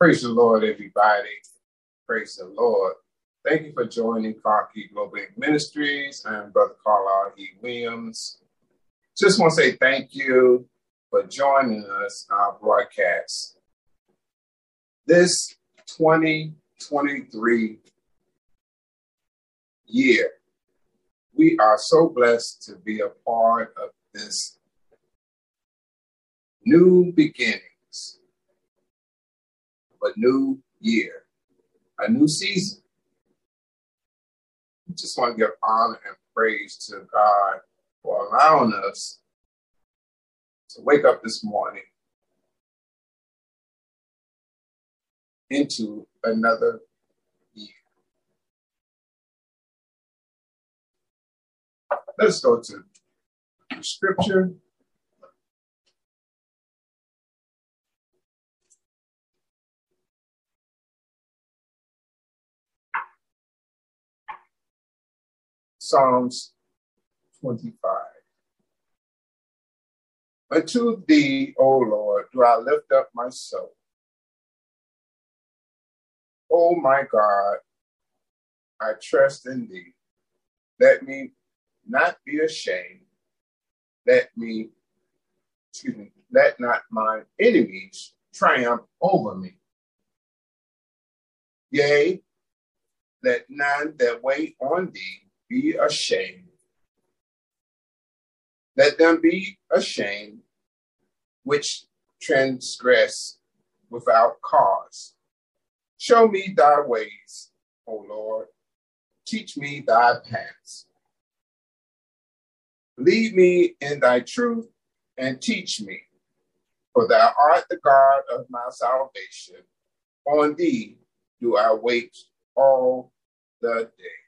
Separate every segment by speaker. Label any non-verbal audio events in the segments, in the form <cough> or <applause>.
Speaker 1: Praise the Lord, everybody. Praise the Lord. Thank you for joining CARKI Global Ministries. I'm Brother Carl E. Williams. Just want to say thank you for joining us on our broadcast. This 2023 year, we are so blessed to be a part of this new beginnings of a new year, a new season. We just want to give honor and praise to God for allowing us to wake up this morning into another year. Let's go to scripture. Psalms 25. Unto thee, O Lord, do I lift up my soul. O my God, I trust in thee. Let me not be ashamed. Let me, excuse me, let not my enemies triumph over me. Yea, let none that wait on thee be ashamed. Let them be ashamed which transgress without cause. Show me thy ways, O Lord. Teach me thy paths. Lead me in thy truth and teach me, for thou art the God of my salvation. On thee do I wait all the day.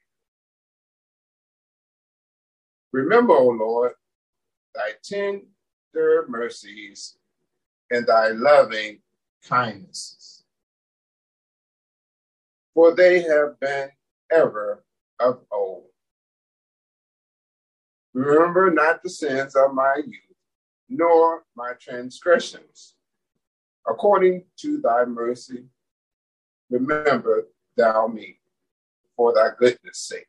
Speaker 1: Remember, O Lord, thy tender mercies and thy loving kindnesses. For they have been ever of old. Remember not the sins of my youth, nor my transgressions. According to thy mercy, remember thou me for thy goodness sake,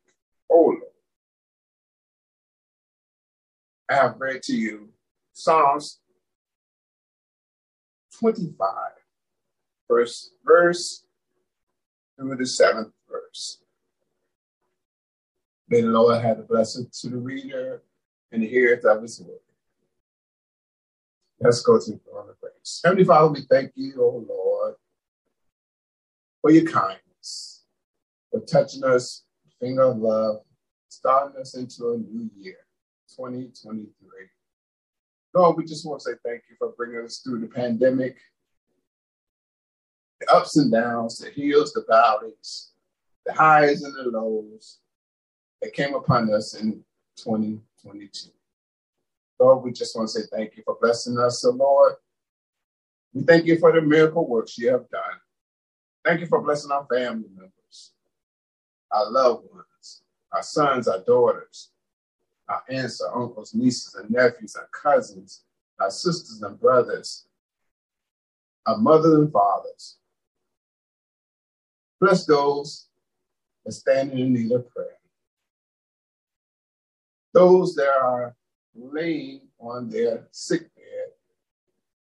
Speaker 1: O Lord. I have read to you Psalms 25, first verse through the seventh verse. May the Lord have the blessing to the reader and the hearers of his word. Let's go to the throne of grace. Heavenly Father, we thank you, O oh Lord, for your kindness, for touching us, finger of love, starting us into a new year. 2023. Lord, we just want to say thank you for bringing us through the pandemic, the ups and downs, the hills, the valleys, the highs and the lows that came upon us in 2022. Lord, we just want to say thank you for blessing us. So, Lord, we thank you for the miracle works you have done. Thank you for blessing our family members, our loved ones, our sons, our daughters, our aunts, our uncles, nieces, and nephews, our cousins, our sisters and brothers, our mothers and fathers. Bless those that stand in need of prayer. Those that are laying on their sick bed,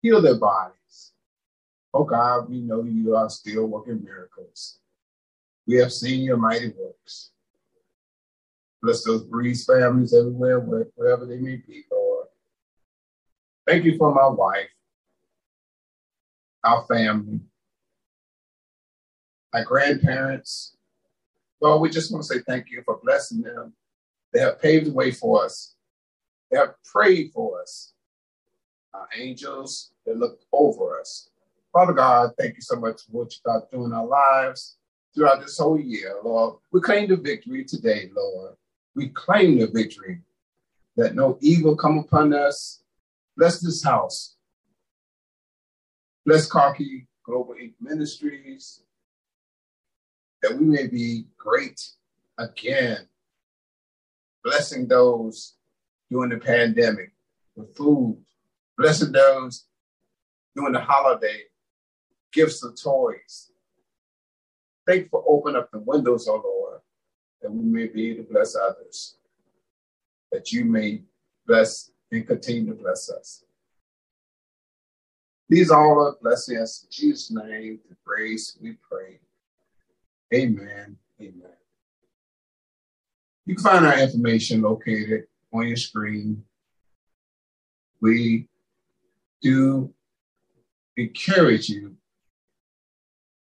Speaker 1: heal their bodies. Oh God, we know you are still working miracles. We have seen your mighty works. Bless those Breeze families everywhere, wherever they may be, Lord. Thank you for my wife, our family, my grandparents. Lord, we just want to say thank you for blessing them. They have paved the way for us. They have prayed for us. Our angels that look over us. Father God, thank you so much for what you are doing in our lives throughout this whole year, Lord. We claim the victory today, Lord we claim the victory that no evil come upon us. Bless this house. Bless CARKI Global Inc. Ministries, that we may be great again, blessing those during the pandemic with food, blessing those during the holiday gifts of toys. Thank for opening up the windows, oh Lord, that we may be able to bless others, that you may bless and continue to bless us. These all are blessings. In Jesus' name, the grace we pray. Amen. Amen. You can find our information located on your screen. We do encourage you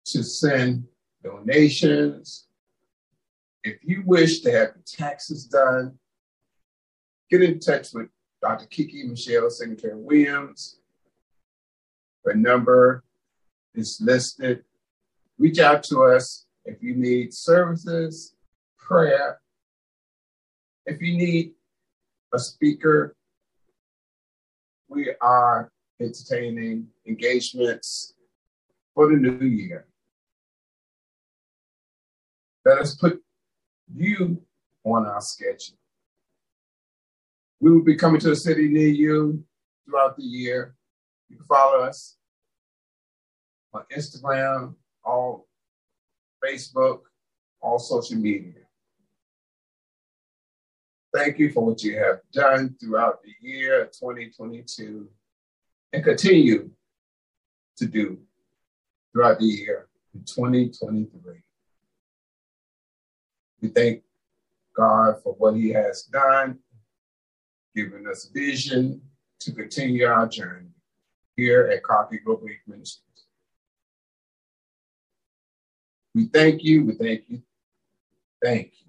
Speaker 1: to send donations. If you wish to have the taxes done, get in touch with Dr. Kiki Michelle, Secretary Williams. Her number is listed. Reach out to us if you need services, prayer, if you need a speaker, we are entertaining engagements for the new year. Let us put you on our schedule. We will be coming to a city near you throughout the year. You can follow us on Instagram, all Facebook, all social media. Thank you for what you have done throughout the year of 2022 and continue to do throughout the year in 2023. We thank God for what He has done, giving us vision to continue our journey here at CARKI Global Ministries. We thank you, we thank you, thank you.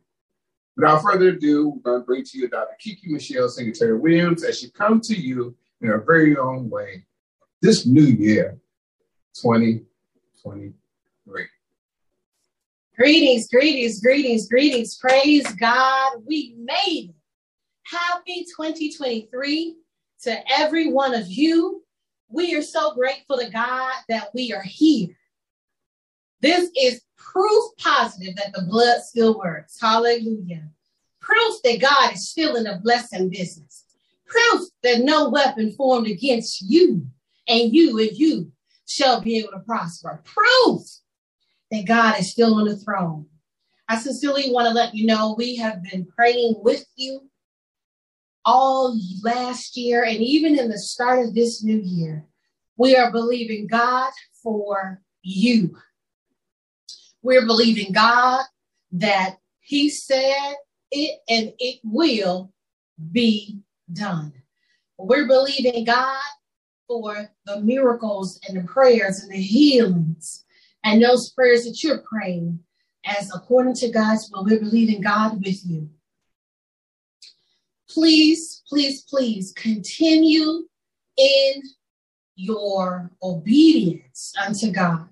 Speaker 1: Without further ado, we're going to bring to you Dr. Kiki Michelle Secretary Williams as she comes to you in her very own way this new year, 2023.
Speaker 2: Greetings, greetings, greetings, greetings. Praise God. We made it. Happy 2023 to every one of you. We are so grateful to God that we are here. This is proof positive that the blood still works. Hallelujah. Proof that God is still in the blessing business. Proof that no weapon formed against you and you and you shall be able to prosper. Proof that God is still on the throne. I sincerely want to let you know we have been praying with you all last year and even in the start of this new year. We are believing God for you. We're believing God that He said it and it will be done. We're believing God for the miracles and the prayers and the healings and those prayers that you're praying as according to God's will. We're believing God with you. Please, please, please continue in your obedience unto God.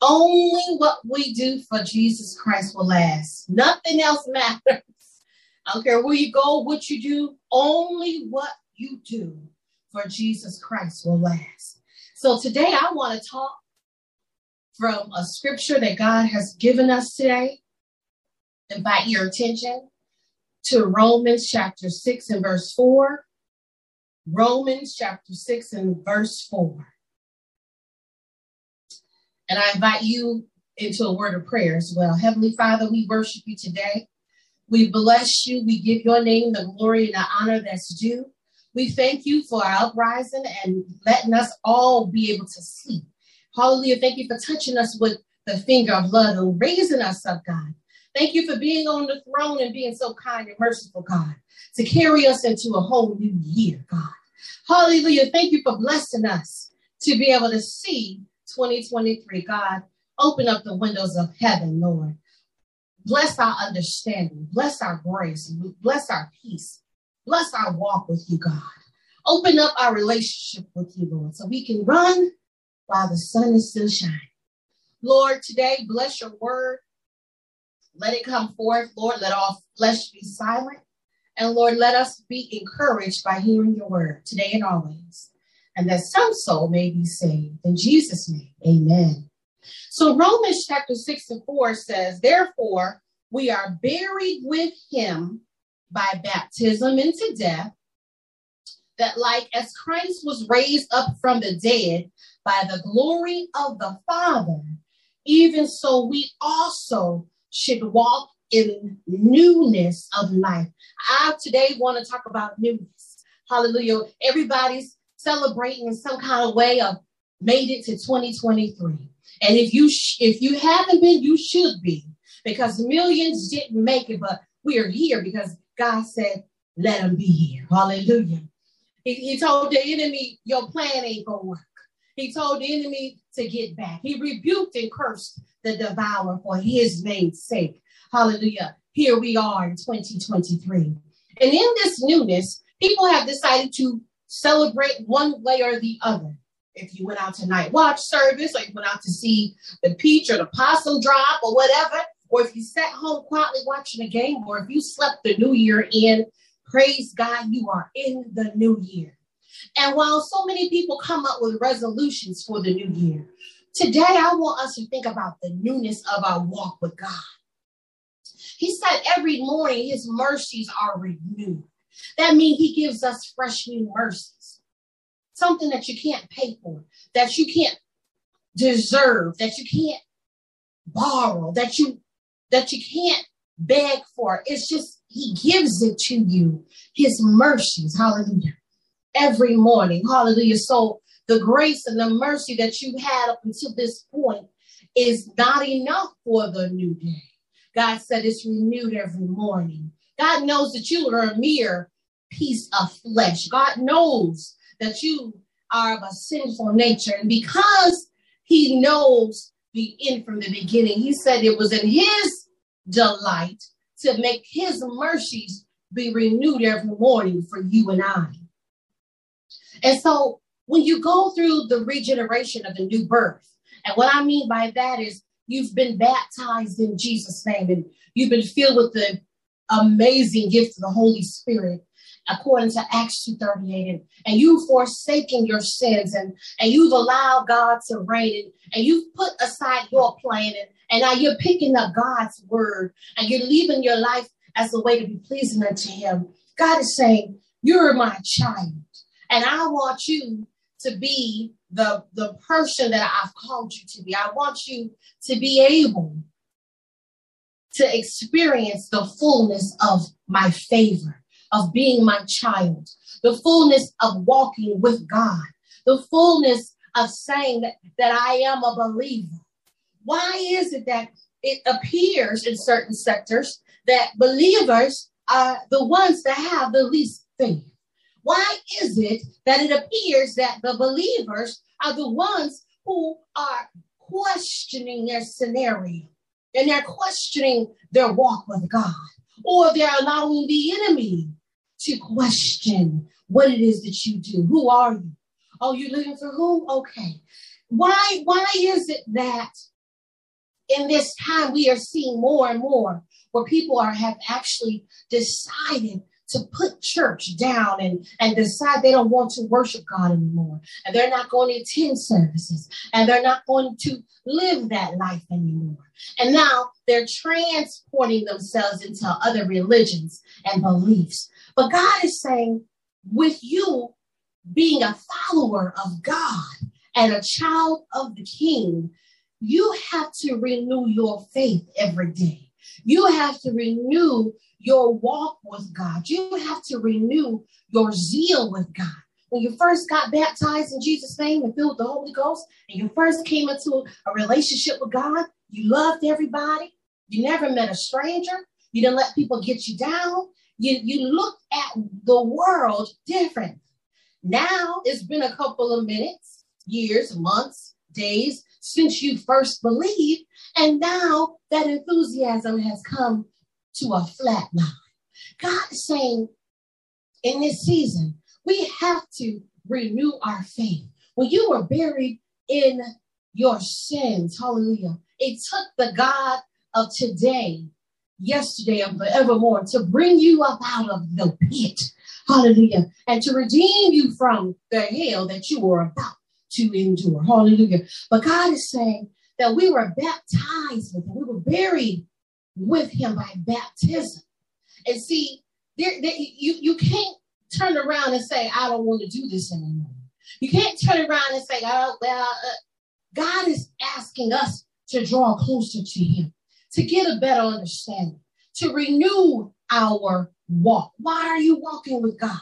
Speaker 2: Only what we do for Jesus Christ will last. Nothing else matters. I don't care where you go, what you do, only what you do for Jesus Christ will last. So today I want to talk from a scripture that God has given us today. Invite your attention to Romans chapter 6 and verse 4. Romans chapter 6 and verse 4. And I invite you into a word of prayer as well. Heavenly Father, we worship you today. We bless you. We give your name the glory and the honor that's due. We thank you for our uprising and letting us all be able to sleep. Hallelujah. Thank you for touching us with the finger of love and raising us up, God. Thank you for being on the throne and being so kind and merciful, God, to carry us into a whole new year, God. Hallelujah. Thank you for blessing us to be able to see 2023. God, open up the windows of heaven, Lord. Bless our understanding. Bless our grace. Bless our peace. Bless our walk with you, God. Open up our relationship with you, Lord, so we can run while the sun is still shining. Lord, today, bless your word. Let it come forth, Lord. Let all flesh be silent. And Lord, let us be encouraged by hearing your word today and always and that some soul may be saved. In Jesus' name, amen. So Romans chapter 6 and 4 says, Therefore, we are buried with him by baptism into death, that, like as Christ was raised up from the dead by the glory of the Father, even so we also should walk in newness of life. I today want to talk about newness. Hallelujah. Everybody's celebrating in some kind of way of made it to 2023. And if you sh- if you haven't been, you should be because millions didn't make it, but we are here because God said, let them be here. Hallelujah. He, he told the enemy, your plan ain't gonna work. He told the enemy to get back. He rebuked and cursed the devourer for his name's sake. Hallelujah. Here we are in 2023. And in this newness, people have decided to celebrate one way or the other. If you went out tonight, watch service, or you went out to see the peach or the possum drop or whatever, or if you sat home quietly watching a game, or if you slept the new year in, praise God, you are in the new year. And while so many people come up with resolutions for the new year, today I want us to think about the newness of our walk with God. He said every morning his mercies are renewed. That means he gives us fresh new mercies. Something that you can't pay for, that you can't deserve, that you can't borrow, that you that you can't beg for. It's just he gives it to you. His mercies. Hallelujah every morning. Hallelujah. So the grace and the mercy that you had up until this point is not enough for the new day. God said it's renewed every morning. God knows that you are a mere piece of flesh. God knows that you are of a sinful nature. And because he knows the end from the beginning, he said it was in his delight to make his mercies be renewed every morning for you and I. And so when you go through the regeneration of the new birth, and what I mean by that is you've been baptized in Jesus' name and you've been filled with the amazing gift of the Holy Spirit according to Acts 2.38 and, and you've forsaken your sins and, and you've allowed God to reign and, and you've put aside your plan and, and now you're picking up God's word and you're leaving your life as a way to be pleasing unto him. God is saying, you're my child. And I want you to be the, the person that I've called you to be. I want you to be able to experience the fullness of my favor, of being my child, the fullness of walking with God, the fullness of saying that, that I am a believer. Why is it that it appears in certain sectors that believers are the ones that have the least faith? Why is it that it appears that the believers are the ones who are questioning their scenario and they're questioning their walk with God, or they're allowing the enemy to question what it is that you do? Who are you? Oh, you living for who? Okay. Why, why is it that in this time we are seeing more and more where people are have actually decided to put church down and, and decide they don't want to worship God anymore. And they're not going to attend services and they're not going to live that life anymore. And now they're transporting themselves into other religions and beliefs. But God is saying, with you being a follower of God and a child of the King, you have to renew your faith every day. You have to renew your walk with God. You have to renew your zeal with God. When you first got baptized in Jesus' name and filled the Holy Ghost, and you first came into a relationship with God, you loved everybody. You never met a stranger. You didn't let people get you down. You, you looked at the world different. Now it's been a couple of minutes, years, months, days since you first believed, and now that enthusiasm has come to a flat line. God is saying in this season, we have to renew our faith. When you were buried in your sins, hallelujah, it took the God of today, yesterday, and forevermore to bring you up out of the pit, hallelujah, and to redeem you from the hell that you were about to endure, hallelujah. But God is saying that we were baptized with him, we were buried with him by baptism. And see, there, there, you, you can't turn around and say, I don't want to do this anymore. You can't turn around and say, oh, well, uh, God is asking us to draw closer to Him, to get a better understanding, to renew our walk. Why are you walking with God?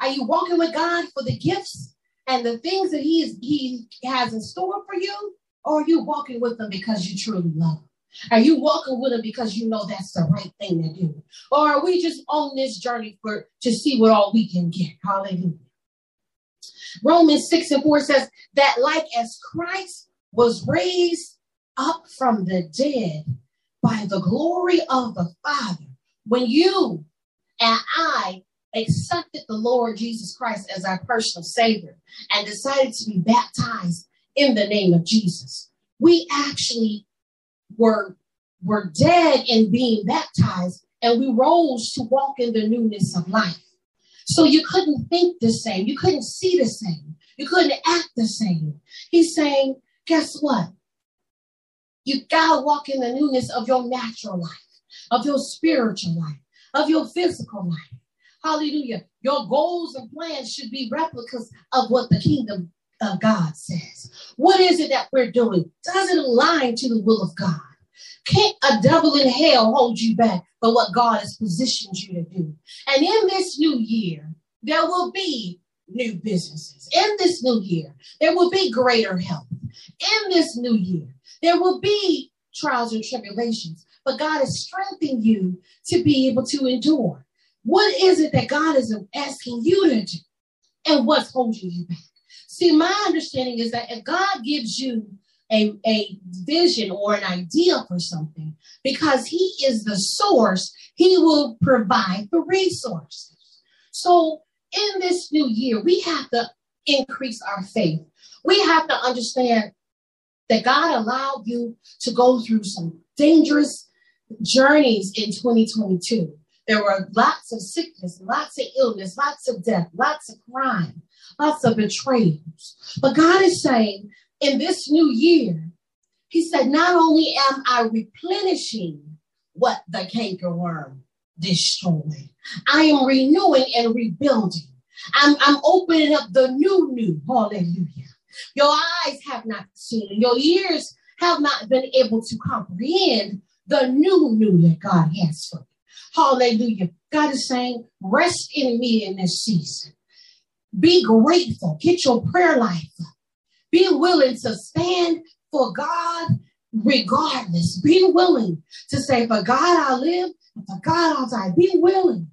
Speaker 2: Are you walking with God for the gifts and the things that He is He has in store for you? Or are you walking with Him because you truly love Him? Are you walking with him because you know that's the right thing to do? Or are we just on this journey for to see what all we can get? Hallelujah. Romans 6 and 4 says that like as Christ was raised up from the dead by the glory of the Father, when you and I accepted the Lord Jesus Christ as our personal Savior and decided to be baptized in the name of Jesus, we actually were, were dead in being baptized and we rose to walk in the newness of life. So you couldn't think the same. You couldn't see the same. You couldn't act the same. He's saying, guess what? You gotta walk in the newness of your natural life, of your spiritual life, of your physical life. Hallelujah. Your goals and plans should be replicas of what the kingdom of God says. What is it that we're doing? Does it align to the will of God? Can't a devil in hell hold you back for what God has positioned you to do? And in this new year, there will be new businesses. In this new year, there will be greater health. In this new year, there will be trials and tribulations, but God is strengthening you to be able to endure. What is it that God is asking you to do? And what's holding you back? See, my understanding is that if God gives you a, a vision or an idea for something, because He is the source, He will provide the resources. So, in this new year, we have to increase our faith. We have to understand that God allowed you to go through some dangerous journeys in 2022. There were lots of sickness, lots of illness, lots of death, lots of crime, lots of betrayals. But God is saying in this new year, He said, not only am I replenishing what the cankerworm destroyed, I am renewing and rebuilding. I'm, I'm opening up the new, new. Hallelujah. Your eyes have not seen, your ears have not been able to comprehend the new, new that God has for you. Hallelujah. God is saying, rest in me in this season. Be grateful. Get your prayer life Be willing to stand for God regardless. Be willing to say, for God I live, for God I'll die. Be willing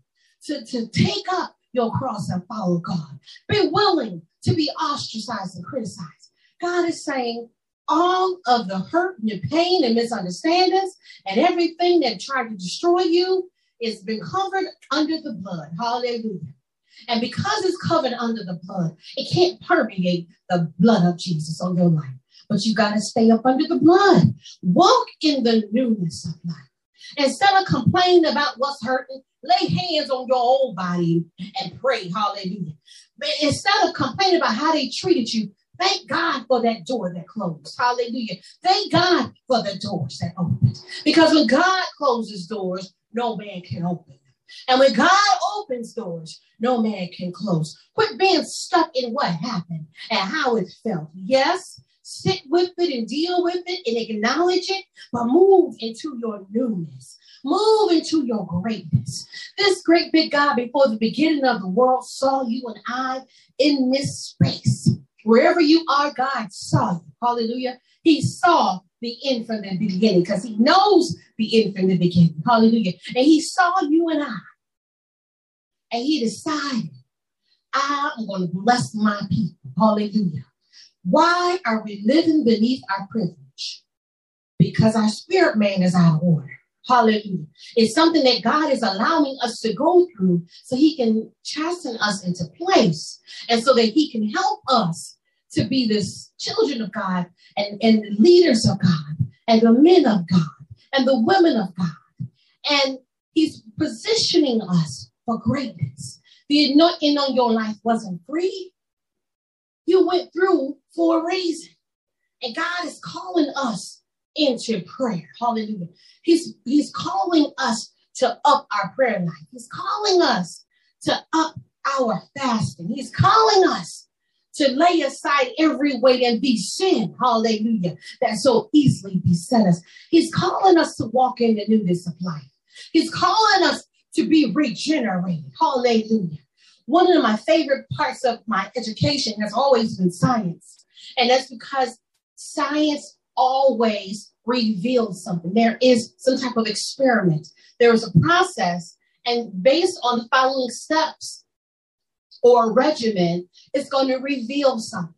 Speaker 2: to, to take up your cross and follow God. Be willing to be ostracized and criticized. God is saying, all of the hurt and the pain and misunderstandings and everything that tried to destroy you is been covered under the blood. Hallelujah. And because it's covered under the blood, it can't permeate the blood of Jesus on your life. But you got to stay up under the blood. Walk in the newness of life. Instead of complaining about what's hurting, lay hands on your own body and pray. Hallelujah. Instead of complaining about how they treated you, thank God for that door that closed. Hallelujah. Thank God for the doors that opened. Because when God closes doors, no man can open. Them. And when God opens doors, no man can close. Quit being stuck in what happened and how it felt. Yes, sit with it and deal with it and acknowledge it, but move into your newness. Move into your greatness. This great big God before the beginning of the world saw you and I in this space. Wherever you are, God saw you. Hallelujah. He saw the end from the beginning because he knows the end from the beginning. Hallelujah. And he saw you and I. And he decided, I'm going to bless my people. Hallelujah. Why are we living beneath our privilege? Because our spirit man is out of order. Hallelujah. It's something that God is allowing us to go through so he can chasten us into place and so that he can help us to be the children of God and, and the leaders of God and the men of God and the women of God. And he's positioning us for greatness. The anointing on your life wasn't free. You went through for a reason. And God is calling us into prayer. Hallelujah. He's, he's calling us to up our prayer life. He's calling us to up our fasting. He's calling us to lay aside every weight and be sin, hallelujah, that so easily beset us. He's calling us to walk in the newness of life. He's calling us to be regenerated, hallelujah. One of my favorite parts of my education has always been science. And that's because science always reveals something. There is some type of experiment. There is a process, and based on the following steps, or regimen it's going to reveal something.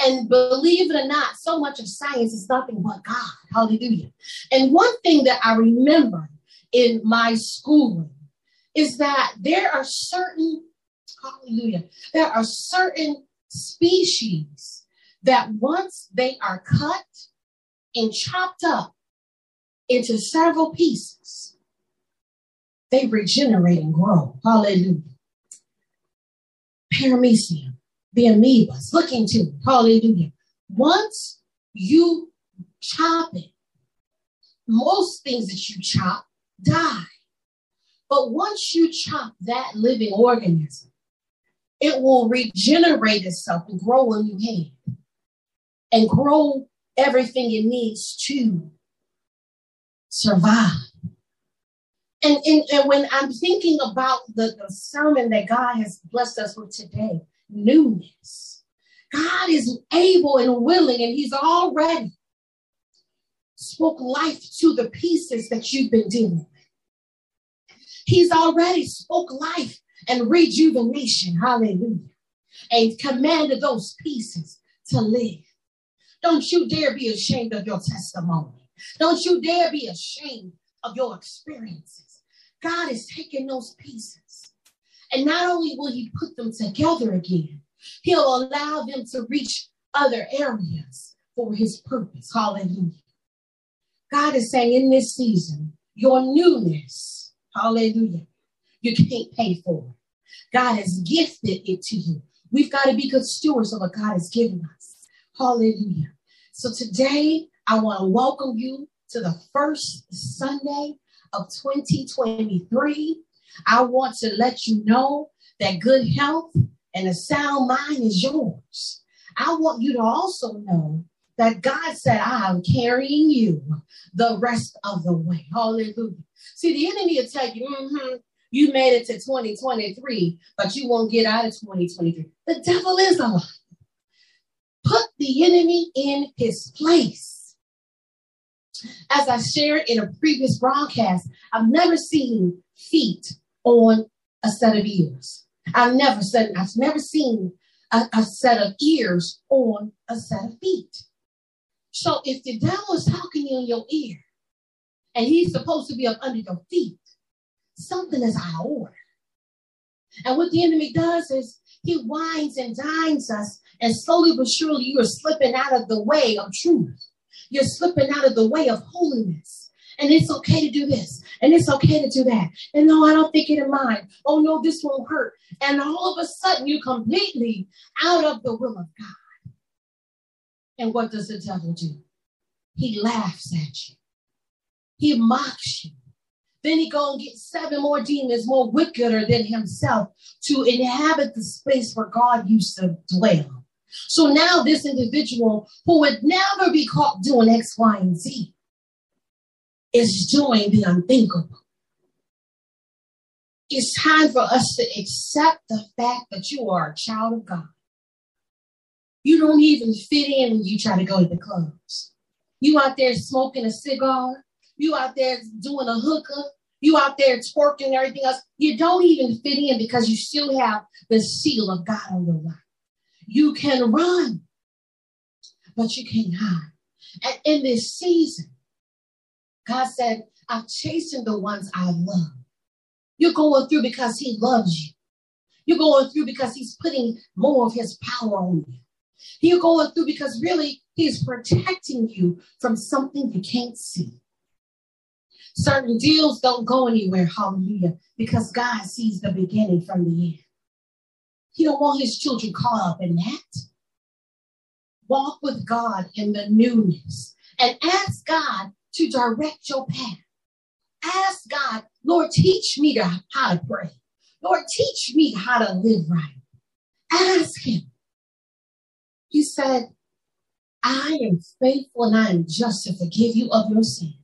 Speaker 2: And believe it or not, so much of science is nothing but God. Hallelujah. And one thing that I remember in my schooling is that there are certain, hallelujah, there are certain species that once they are cut and chopped up into several pieces, they regenerate and grow. Hallelujah paramecium, the amoebas, look into Hallelujah. Once you chop it, most things that you chop die. But once you chop that living organism, it will regenerate itself and grow a new head and grow everything it needs to survive. And, and, and when I'm thinking about the, the sermon that God has blessed us with today, newness, God is able and willing, and He's already spoke life to the pieces that you've been dealing with. He's already spoke life and rejuvenation, hallelujah, and commanded those pieces to live. Don't you dare be ashamed of your testimony. Don't you dare be ashamed of your experiences. God is taking those pieces. And not only will he put them together again, he'll allow them to reach other areas for his purpose. Hallelujah. God is saying in this season, your newness, hallelujah, you can't pay for it. God has gifted it to you. We've got to be good stewards of what God has given us. Hallelujah. So today, I want to welcome you to the first Sunday of 2023. I want to let you know that good health and a sound mind is yours. I want you to also know that God said, I am carrying you the rest of the way. Hallelujah. See, the enemy will tell you, mm-hmm, you made it to 2023, but you won't get out of 2023. The devil is a lie. Put the enemy in his place. As I shared in a previous broadcast, I've never seen feet on a set of ears. I've never said I've never seen a, a set of ears on a set of feet. So if the devil is talking in your ear and he's supposed to be up under your feet, something is out of order. And what the enemy does is he winds and dines us, and slowly but surely you are slipping out of the way of truth. You're slipping out of the way of holiness. And it's okay to do this. And it's okay to do that. And no, I don't think it in mind. Oh no, this won't hurt. And all of a sudden you're completely out of the will of God. And what does the devil do? He laughs at you. He mocks you. Then he go and get seven more demons more wickeder than himself to inhabit the space where God used to dwell. So now this individual who would never be caught doing X, Y, and Z is doing the unthinkable. It's time for us to accept the fact that you are a child of God. You don't even fit in when you try to go to the clubs. You out there smoking a cigar. You out there doing a hookah. You out there twerking and everything else. You don't even fit in because you still have the seal of God on your life. You can run, but you can't hide. And in this season, God said, I'm chasing the ones I love. You're going through because He loves you. You're going through because He's putting more of His power on you. You're going through because really He's protecting you from something you can't see. Certain deals don't go anywhere, hallelujah, because God sees the beginning from the end. He don't want his children caught up in that. Walk with God in the newness and ask God to direct your path. Ask God, Lord, teach me to, how to pray. Lord, teach me how to live right. Ask him. He said, I am faithful and I am just to forgive you of your sins.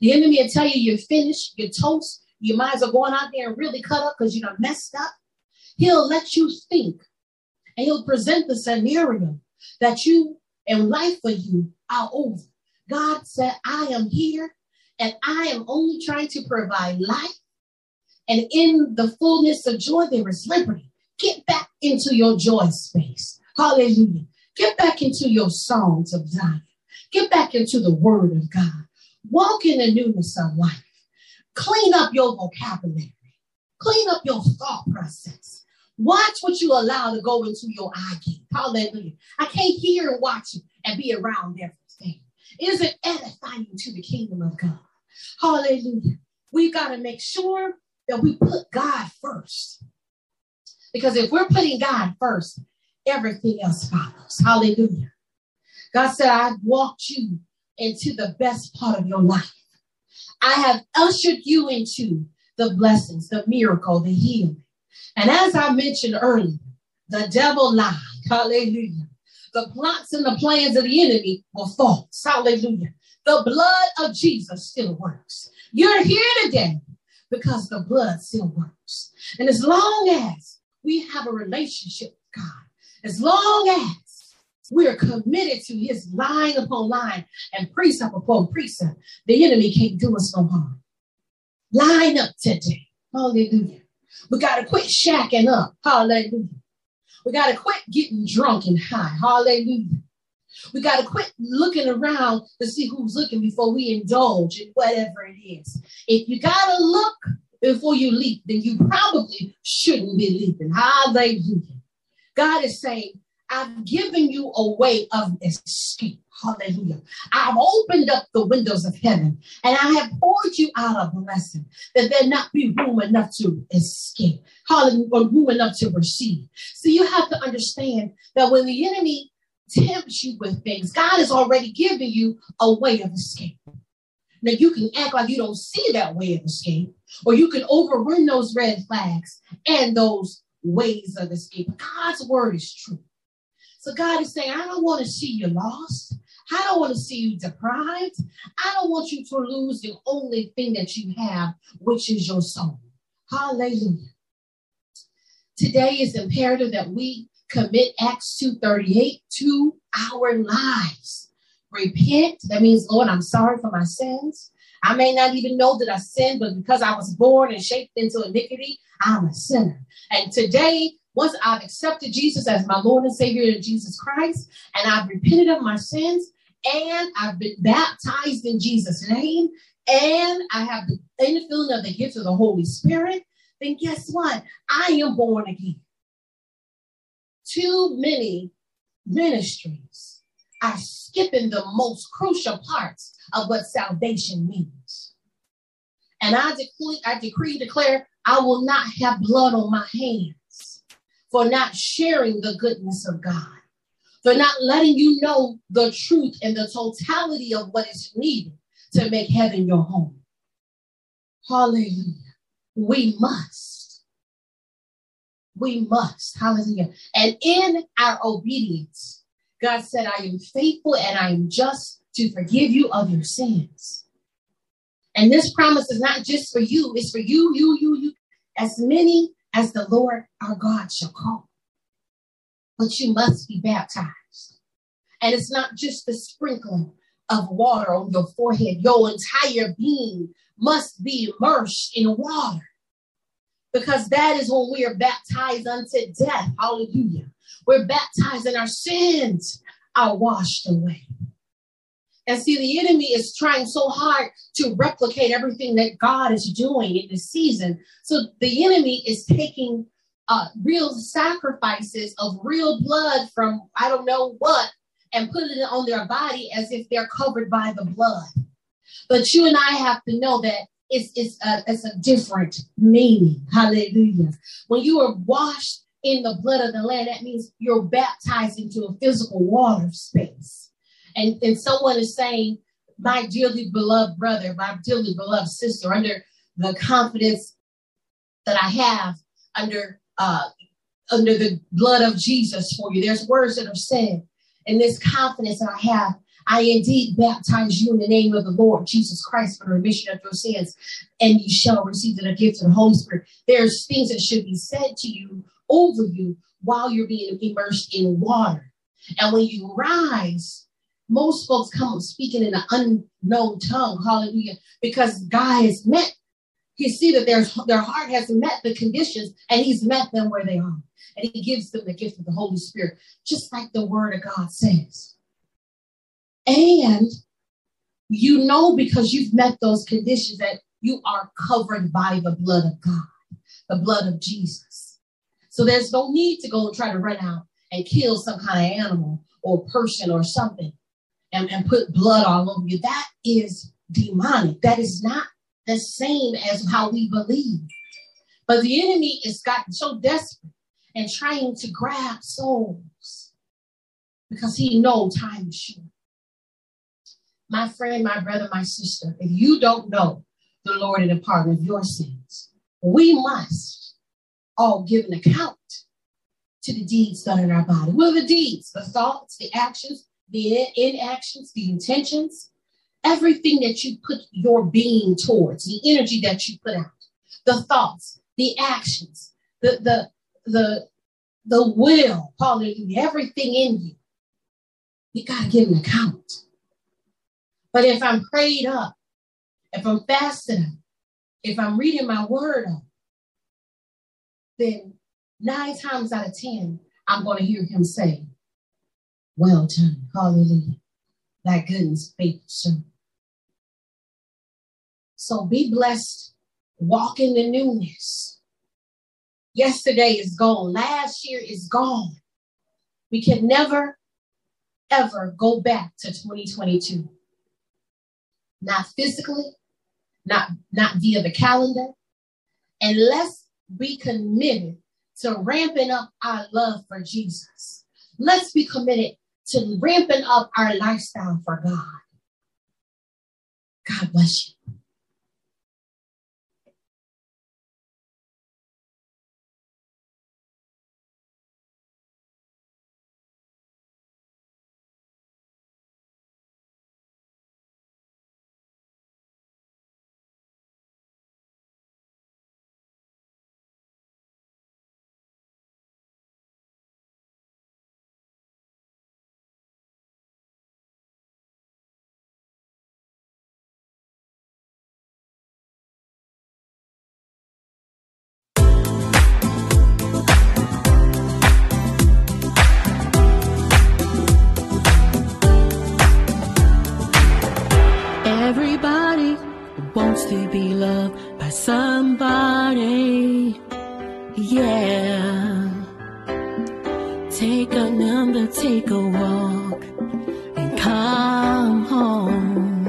Speaker 2: The enemy will tell you you're finished, you're toast, you might as well go out there and really cut up because you done messed up. He'll let you think and he'll present the scenario that you and life for you are over. God said, I am here and I am only trying to provide life. And in the fullness of joy, there is liberty. Get back into your joy space. Hallelujah. Get back into your songs of Zion. Get back into the word of God. Walk in the newness of life. Clean up your vocabulary. Clean up your thought process. Watch what you allow to go into your eye gate. Hallelujah. I can't hear and watch and be around everything. Is it edifying to the kingdom of God? Hallelujah. We got to make sure that we put God first. Because if we're putting God first, everything else follows. Hallelujah. God said, I've walked you into the best part of your life. I have ushered you into the blessings, the miracle, the healing. And as I mentioned earlier, the devil lied. Hallelujah. The plots and the plans of the enemy were false. Hallelujah. The blood of Jesus still works. You're here today because the blood still works. And as long as we have a relationship with God, as long as we are committed to his line upon line and precept upon precept, the enemy can't do us no harm. Line up today. Hallelujah. We got to quit shacking up. Hallelujah. We got to quit getting drunk and high. Hallelujah. We got to quit looking around to see who's looking before we indulge in whatever it is. If you got to look before you leap, then you probably shouldn't be leaping. Hallelujah. God is saying, I've given you a way of escape. Hallelujah. I've opened up the windows of heaven and I have poured you out a blessing that there not be room enough to escape. Hallelujah. Or room enough to receive. So you have to understand that when the enemy tempts you with things, God has already given you a way of escape. Now you can act like you don't see that way of escape, or you can overrun those red flags and those ways of escape. God's word is true. So God is saying, I don't want to see you lost. I don't want to see you deprived. I don't want you to lose the only thing that you have, which is your soul. Hallelujah. Today is imperative that we commit Acts 2:38 to our lives. Repent, that means, Lord, I'm sorry for my sins. I may not even know that I sinned, but because I was born and shaped into iniquity, I'm a sinner. And today, once I've accepted Jesus as my Lord and Savior, Jesus Christ, and I've repented of my sins, and I've been baptized in Jesus' name, and I have the infilling of the gift of the Holy Spirit, then guess what? I am born again. Too many ministries are skipping the most crucial parts of what salvation means. And I decree, I decree, declare, I will not have blood on my hands for not sharing the goodness of God, for not letting you know the truth and the totality of what is needed to make heaven your home. Hallelujah. We must. We must. Hallelujah. And in our obedience, God said, I am faithful and I am just to forgive you of your sins. And this promise is not just for you, it's for you, you, you, you, as many as the Lord our God shall call. But you must be baptized. And it's not just the sprinkling of water on your forehead, your entire being must be immersed in water because that is when we are baptized unto death. Hallelujah. We're baptized and our sins are washed away. And see, the enemy is trying so hard to replicate everything that God is doing in this season. So the enemy is taking uh, real sacrifices of real blood from I don't know what and putting it on their body as if they're covered by the blood. But you and I have to know that it's, it's, a, it's a different meaning. Hallelujah. When you are washed in the blood of the Lamb, that means you're baptized into a physical water space. And, and someone is saying, my dearly beloved brother, my dearly beloved sister, under the confidence that I have under uh, under the blood of Jesus for you. There's words that are said, and this confidence that I have. I indeed baptize you in the name of the Lord Jesus Christ for the remission of your sins, and you shall receive the gift of the Holy Spirit. There's things that should be said to you over you while you're being immersed in water. And when you rise, most folks come speaking in an unknown tongue, hallelujah, because God has met, he see that their, their heart has met the conditions and he's met them where they are. And he gives them the gift of the Holy Spirit, just like the word of God says. And you know because you've met those conditions that you are covered by the blood of God, the blood of Jesus. So there's no need to go and try to run out and kill some kind of animal or person or something and, and put blood all over you. That is demonic. That is not the same as how we believe. But the enemy has gotten so desperate and trying to grab souls because he knows time is short. My friend, my brother, my sister, if you don't know the Lord and the pardon of your sins, we must all give an account to the deeds done in our body. What are the deeds? The thoughts, the actions, the inactions, the intentions, everything that you put your being towards, the energy that you put out, the thoughts, the actions, the the the the will, hallelujah, everything in you. You gotta give an account. But if I'm prayed up, if I'm fasting if I'm reading my word up, then nine times out of ten, I'm going to hear him say, Well done, hallelujah, that goodness, faithful servant. So be blessed, walk in the newness. Yesterday is gone, last year is gone. We can never, ever go back to 2022. Not physically, not, not via the calendar. unless let's committed to ramping up our love for Jesus. Let's be committed to ramping up our lifestyle for God. God bless you.
Speaker 3: Loved by somebody. Yeah. Take a number, take a walk, and come home.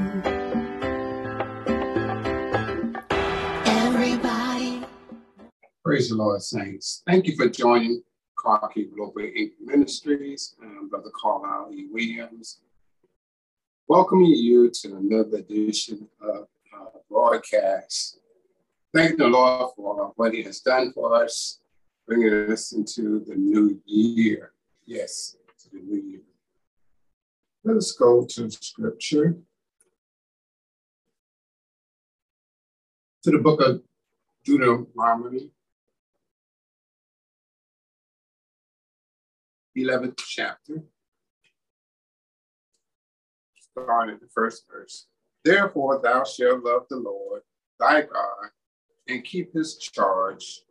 Speaker 3: Everybody.
Speaker 1: Praise the Lord, saints. Thank you for joining CARKI Global Inc. Ministries. and Brother Carlyle E. Williams welcoming you to another edition of broadcast. Thank the Lord for what He has done for us, bringing us into the new year. Yes, to the new year. Let us go to scripture. To the book of Deuteronomy, 11th chapter, starting at the first verse. Therefore, thou shalt love the Lord thy God and keep his charge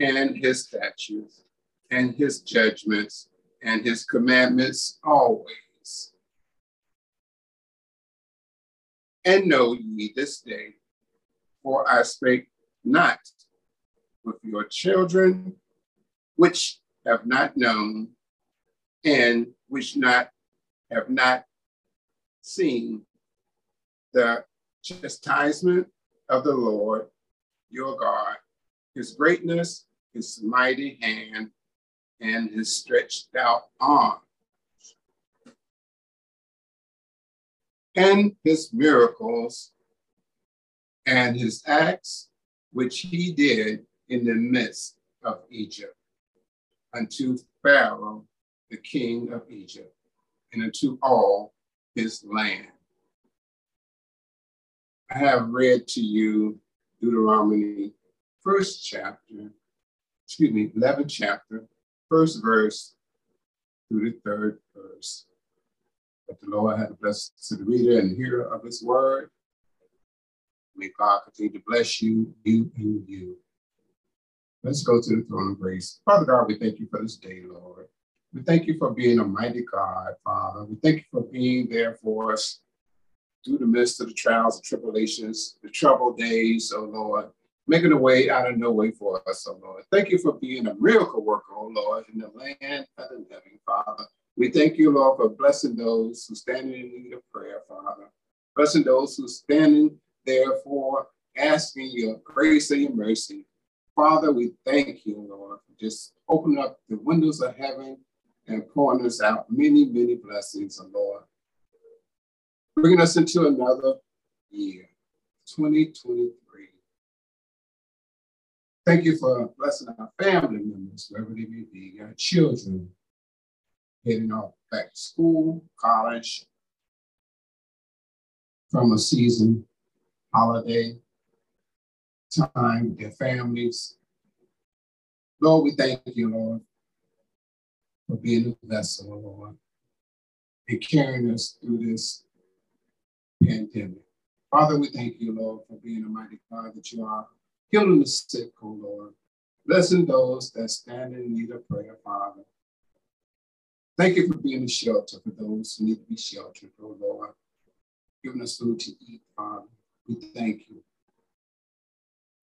Speaker 1: and his statutes and his judgments and his commandments always. And know ye this day, for I spake not with your children, which have not known, and which not have not seen the chastisement of the Lord your God, his greatness, his mighty hand, and his stretched out arm, and his miracles and his acts which he did in the midst of Egypt, unto Pharaoh, the king of Egypt, and unto all his land. I have read to you Deuteronomy, first chapter, excuse me, 11th chapter, first verse through the third verse. That the Lord had blessed to the reader and hearer of his word. May God continue to bless you, you, and you. Let's go to the throne of grace. Father God, we thank you for this day, Lord. We thank you for being a mighty God, Father. We thank you for being there for us through the midst of the trials and tribulations, the troubled days, oh Lord, making a way out of no way for us, oh Lord. Thank you for being a miracle worker, oh Lord, in the land of the living, Father. We thank you, Lord, for blessing those who stand in need of prayer, Father. Blessing those who standing there for asking your grace and your mercy. Father, we thank you, Lord, for just opening up the windows of heaven and pouring us out many, many blessings, oh Lord. Bringing us into another year, 2023. Thank you for blessing our family members, wherever they may be, our children, heading off back to school, college, from a season, holiday, time with their families. Lord, we thank you, Lord, for being a vessel, Lord, and carrying us through this pandemic. Father, we thank you, Lord, for being a mighty God that you are, healing the sick, oh Lord, blessing those that stand in need of prayer, Father. Thank you for being a shelter for those who need to be sheltered, oh Lord, giving us food to eat, Father. We thank you.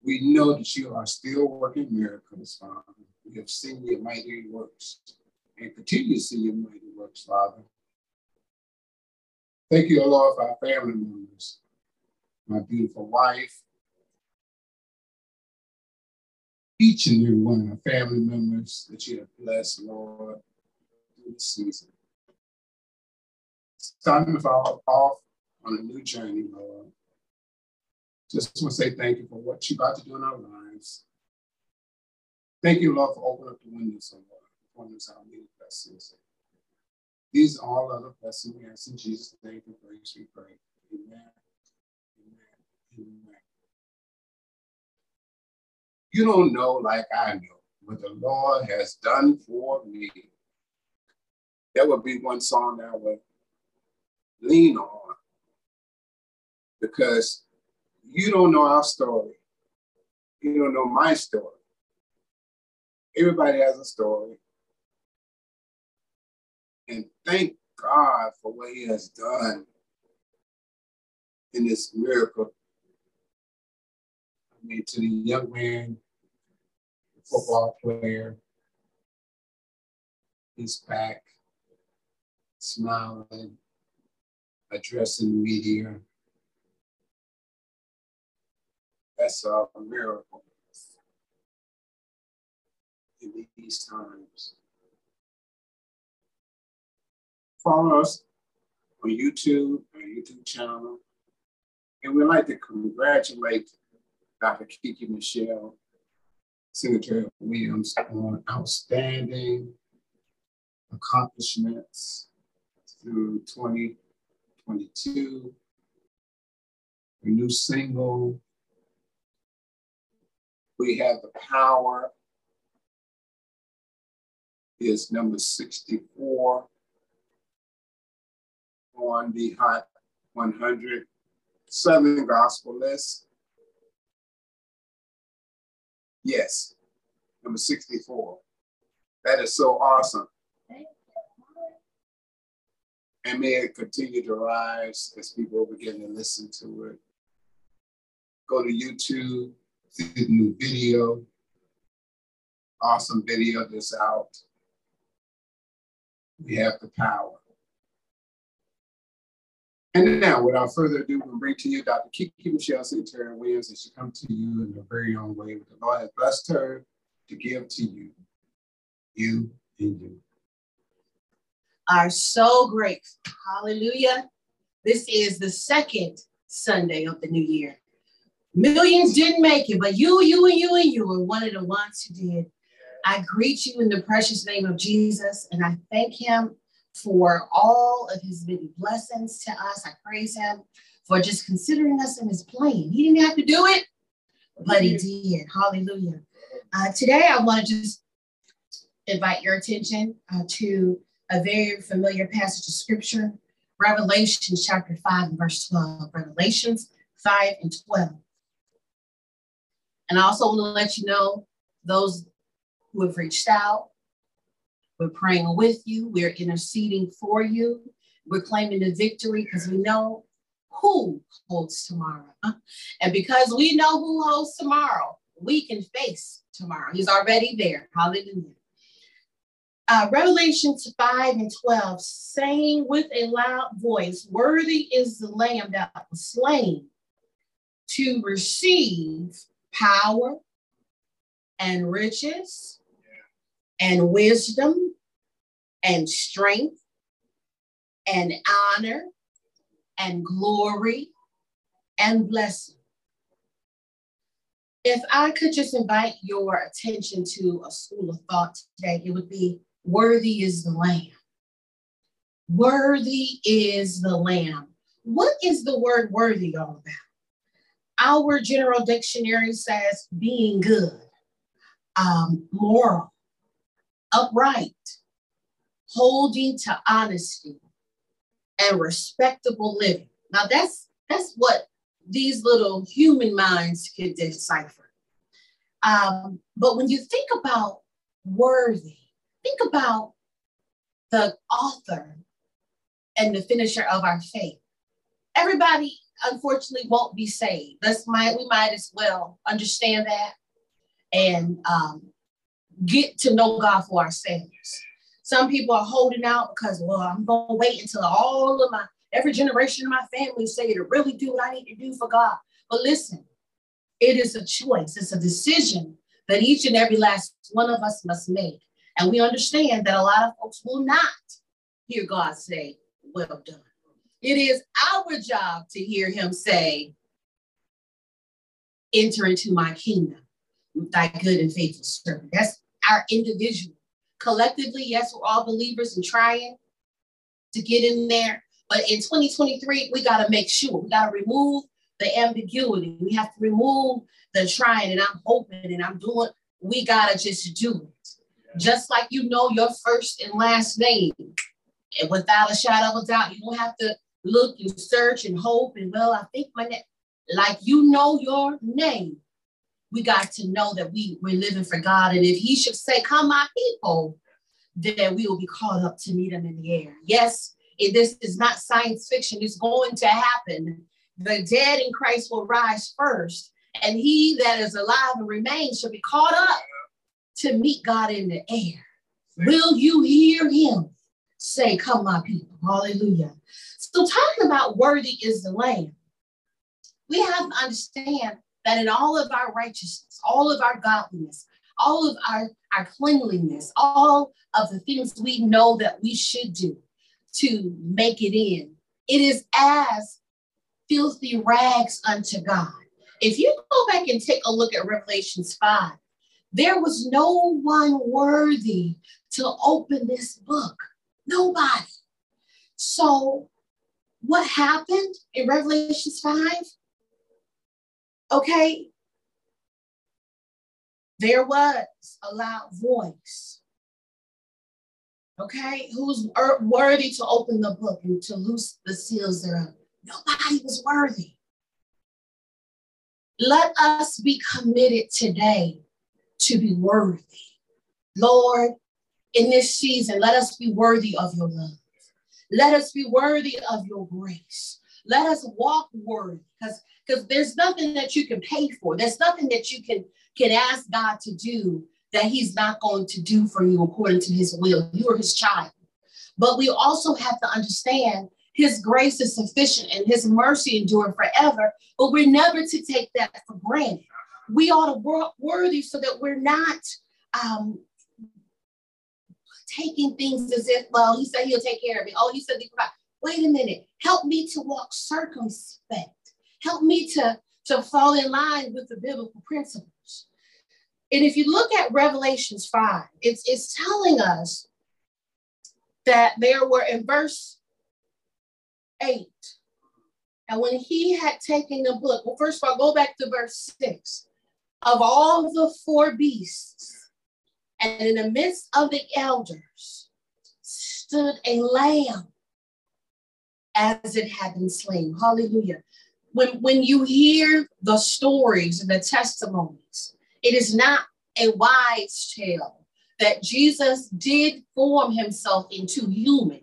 Speaker 1: We know that you are still working miracles, Father. We have seen your mighty works and continue to see your mighty works, Father. Thank you, Lord, for our family members, my beautiful wife, each and every one of our family members that you have blessed, Lord, through the season. Time to fall off on a new journey, Lord. Just want to say thank you for what you're about to do in our lives. Thank you, Lord, for opening up the windows, Lord, pouring us out many blessings. These are all other blessings we ask in Jesus' name for grace we pray. Amen. Amen. Amen. You don't know like I know what the Lord has done for me. That would be one song that I would lean on because you don't know our story. You don't know my story. Everybody has a story. And thank God for what He has done in this miracle. I mean, to the young man, the football player, he's back, smiling, addressing the media. That's a miracle in these times. Follow us on YouTube, our YouTube channel. And we'd like to congratulate Dr. Kiki Michelle, Senator Williams, on outstanding accomplishments through 2022. A new single, We Have the Power, is number 64 on the Hot 100 Southern Gospel list. Yes, number 64. That is so awesome. And may it continue to rise as people begin to listen to it. Go to YouTube, see the new video. Awesome video that's out. We have the power. And now, without further ado, we'll bring to you Dr. Kiki Michelle Sanitarian Williams as she comes to you in her very own way. But the Lord has blessed her to give to you, you and you.
Speaker 2: Are so grateful. Hallelujah. This is the second Sunday of the new year. Millions didn't make it, but you, you, and you, and you were one of the ones who did. I greet you in the precious name of Jesus, and I thank him for all of his many blessings to us. I praise him for just considering us in his plan. He didn't have to do it, but he did. Hallelujah. Uh, today, I want to just invite your attention uh, to a very familiar passage of scripture, Revelation chapter 5 and verse 12. Revelations 5 and 12. And I also want to let you know those who have reached out, we're praying with you, we're interceding for you, we're claiming the victory because we know who holds tomorrow. And because we know who holds tomorrow, we can face tomorrow. He's already there. Hallelujah. Uh, Revelations 5 and 12, saying with a loud voice, Worthy is the Lamb that was slain to receive power and riches and wisdom and strength and honor and glory and blessing. If I could just invite your attention to a school of thought today, it would be worthy is the lamb. Worthy is the lamb. What is the word worthy all about? Our general dictionary says being good, um, moral, upright, holding to honesty, and respectable living. Now that's that's what these little human minds can decipher. Um, but when you think about worthy, think about the author and the finisher of our faith. Everybody unfortunately won't be saved. That's might we might as well understand that and um, get to know God for ourselves. Some people are holding out because, well, I'm gonna wait until all of my every generation of my family say to really do what I need to do for God. But listen, it is a choice, it's a decision that each and every last one of us must make. And we understand that a lot of folks will not hear God say, Well done. It is our job to hear him say, Enter into my kingdom with thy good and faithful servant. That's our individual. Collectively, yes, we're all believers and trying to get in there. But in 2023, we got to make sure we got to remove the ambiguity. We have to remove the trying and I'm hoping and I'm doing. We got to just do it. Just like you know your first and last name. And without a shadow of a doubt, you don't have to look and search and hope and well, I think my name, like you know your name. We got to know that we, we're living for God. And if he should say, Come, my people, then we will be called up to meet him in the air. Yes, it, this is not science fiction, it's going to happen. The dead in Christ will rise first, and he that is alive and remains shall be caught up to meet God in the air. Will you hear him say, Come, my people? Hallelujah. So, talking about worthy is the Lamb, we have to understand that in all of our righteousness, all of our godliness, all of our, our cleanliness, all of the things we know that we should do to make it in, it is as filthy rags unto God. If you go back and take a look at Revelations 5, there was no one worthy to open this book. Nobody. So, what happened in Revelations 5? Okay, there was a loud voice. Okay, who's worthy to open the book and to loose the seals thereof? Nobody was worthy. Let us be committed today to be worthy. Lord, in this season, let us be worthy of your love. Let us be worthy of your grace. Let us walk worthy because because there's nothing that you can pay for. There's nothing that you can can ask God to do that He's not going to do for you according to His will. You are His child. But we also have to understand His grace is sufficient and His mercy endure forever. But we're never to take that for granted. We ought to work worthy so that we're not um, taking things as if, well, He said He'll take care of me. Oh, He said, He provide. wait a minute, help me to walk circumspect. Help me to, to fall in line with the biblical principles. And if you look at Revelations 5, it's, it's telling us that there were in verse 8, and when he had taken the book, well, first of all, go back to verse 6. Of all the four beasts, and in the midst of the elders stood a lamb as it had been slain. Hallelujah. When, when you hear the stories and the testimonies, it is not a wise tale that Jesus did form himself into human.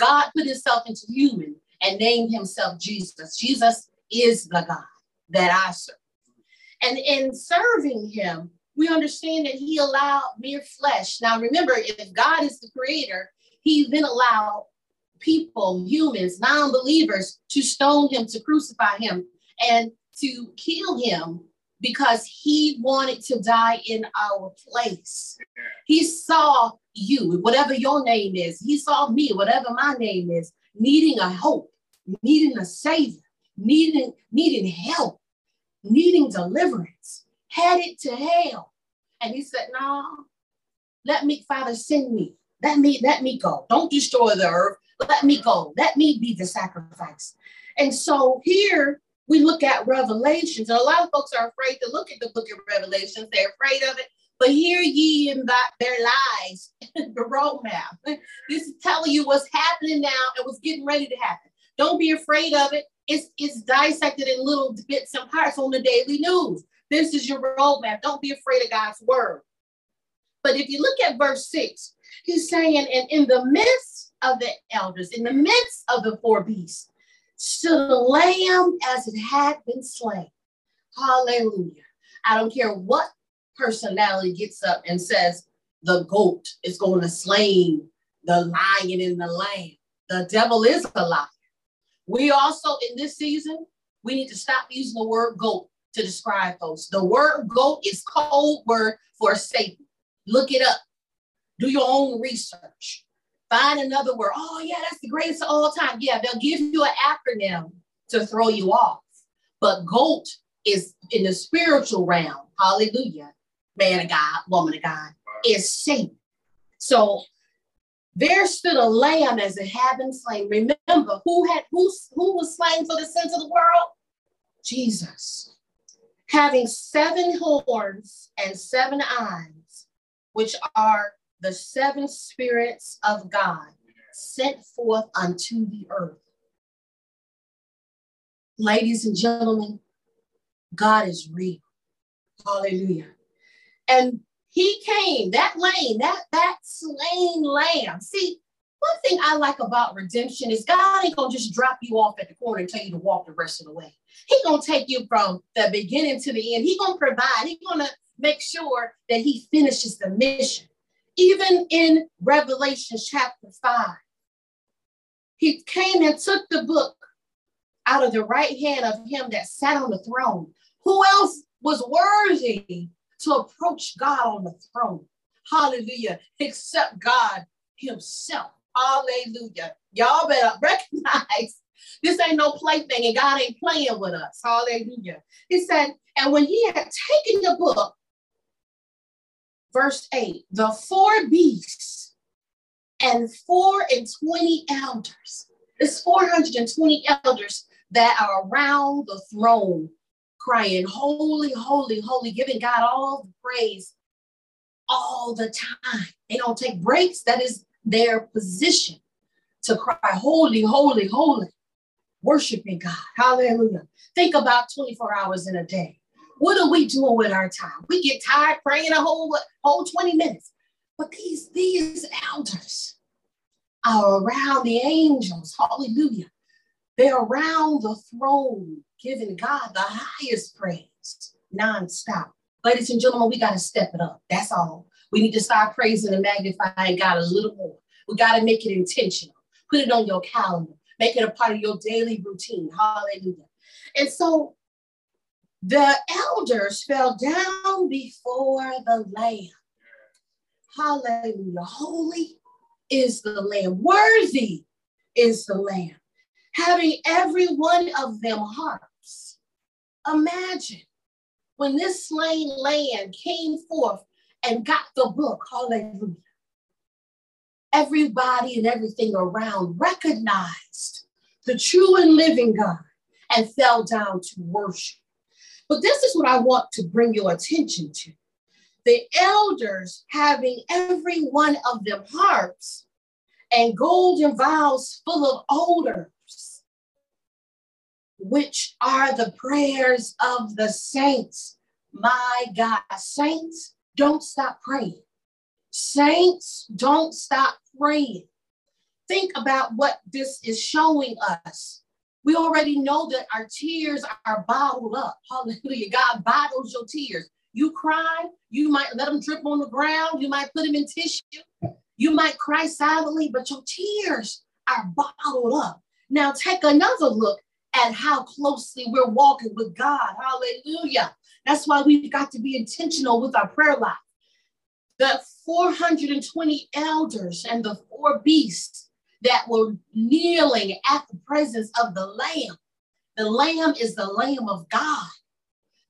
Speaker 2: God put himself into human and named himself Jesus. Jesus is the God that I serve. And in serving him, we understand that he allowed mere flesh. Now, remember, if God is the creator, he then allowed people, humans, non believers, to stone him, to crucify him, and to kill him because he wanted to die in our place. He saw you, whatever your name is, he saw me, whatever my name is, needing a hope, needing a savior, needing, needing help, needing deliverance, headed to hell. And he said, No, let me, Father, send me. Let me, let me go. Don't destroy the earth. Let me go. Let me be the sacrifice. And so here we look at Revelations, and a lot of folks are afraid to look at the book of Revelations. They're afraid of it. But hear ye in their lies, <laughs> the roadmap. This is telling you what's happening now and what's getting ready to happen. Don't be afraid of it. It's, it's dissected in little bits and parts on the daily news. This is your roadmap. Don't be afraid of God's word. But if you look at verse six, he's saying, and in the midst of the elders, in the midst of the four beasts, stood a lamb as it had been slain. Hallelujah. I don't care what personality gets up and says the goat is going to slay the lion and the lamb. The devil is a liar. We also, in this season, we need to stop using the word goat to describe folks. The word goat is code word for Satan. Look it up. Do your own research. Find another word. Oh, yeah, that's the greatest of all time. Yeah, they'll give you an acronym to throw you off. But GOAT is in the spiritual realm. Hallelujah. Man of God, woman of God, is Satan. So there stood a lamb as it had been slain. Remember, who had who, who was slain for the sins of the world? Jesus. Having seven horns and seven eyes, which are the seven spirits of God sent forth unto the earth. Ladies and gentlemen, God is real. Hallelujah. And he came, that lane, that, that slain lamb. See, one thing I like about redemption is God ain't gonna just drop you off at the corner and tell you to walk the rest of the way. He gonna take you from the beginning to the end. He gonna provide. He gonna make sure that he finishes the mission. Even in Revelation chapter 5, he came and took the book out of the right hand of him that sat on the throne. Who else was worthy to approach God on the throne? Hallelujah. Except God Himself. Hallelujah. Y'all better <laughs> recognize this ain't no plaything and God ain't playing with us. Hallelujah. He said, and when he had taken the book, verse 8 the four beasts and four and twenty elders. It's 420 elders that are around the throne crying, Holy, holy, holy, giving God all the praise all the time. They don't take breaks. That is their position to cry, Holy, holy, holy, worshiping God. Hallelujah. Think about 24 hours in a day. What are we doing with our time? We get tired praying a whole, whole 20 minutes. But these, these elders are around the angels. Hallelujah. They're around the throne, giving God the highest praise nonstop. Ladies and gentlemen, we got to step it up. That's all. We need to start praising and magnifying God a little more. We got to make it intentional. Put it on your calendar. Make it a part of your daily routine. Hallelujah. And so the elders fell down before the Lamb. Hallelujah. Holy is the Lamb, worthy is the Lamb, having every one of them harps. Imagine when this slain lamb came forth and got the book, hallelujah, everybody and everything around recognized the true and living God and fell down to worship. But this is what I want to bring your attention to. The elders having every one of them harps and golden vials full of odors, which are the prayers of the saints. My God, saints, don't stop praying. Saints, don't stop praying. Think about what this is showing us. We already know that our tears are bottled up. <laughs> Hallelujah. God bottles your tears. You cry, you might let them drip on the ground, you might put them in tissue, you might cry silently, but your tears are bottled up. Now take another look at how closely we're walking with God. Hallelujah. That's why we've got to be intentional with our prayer life. The 420 elders and the four beasts that were kneeling at the presence of the Lamb. The Lamb is the Lamb of God.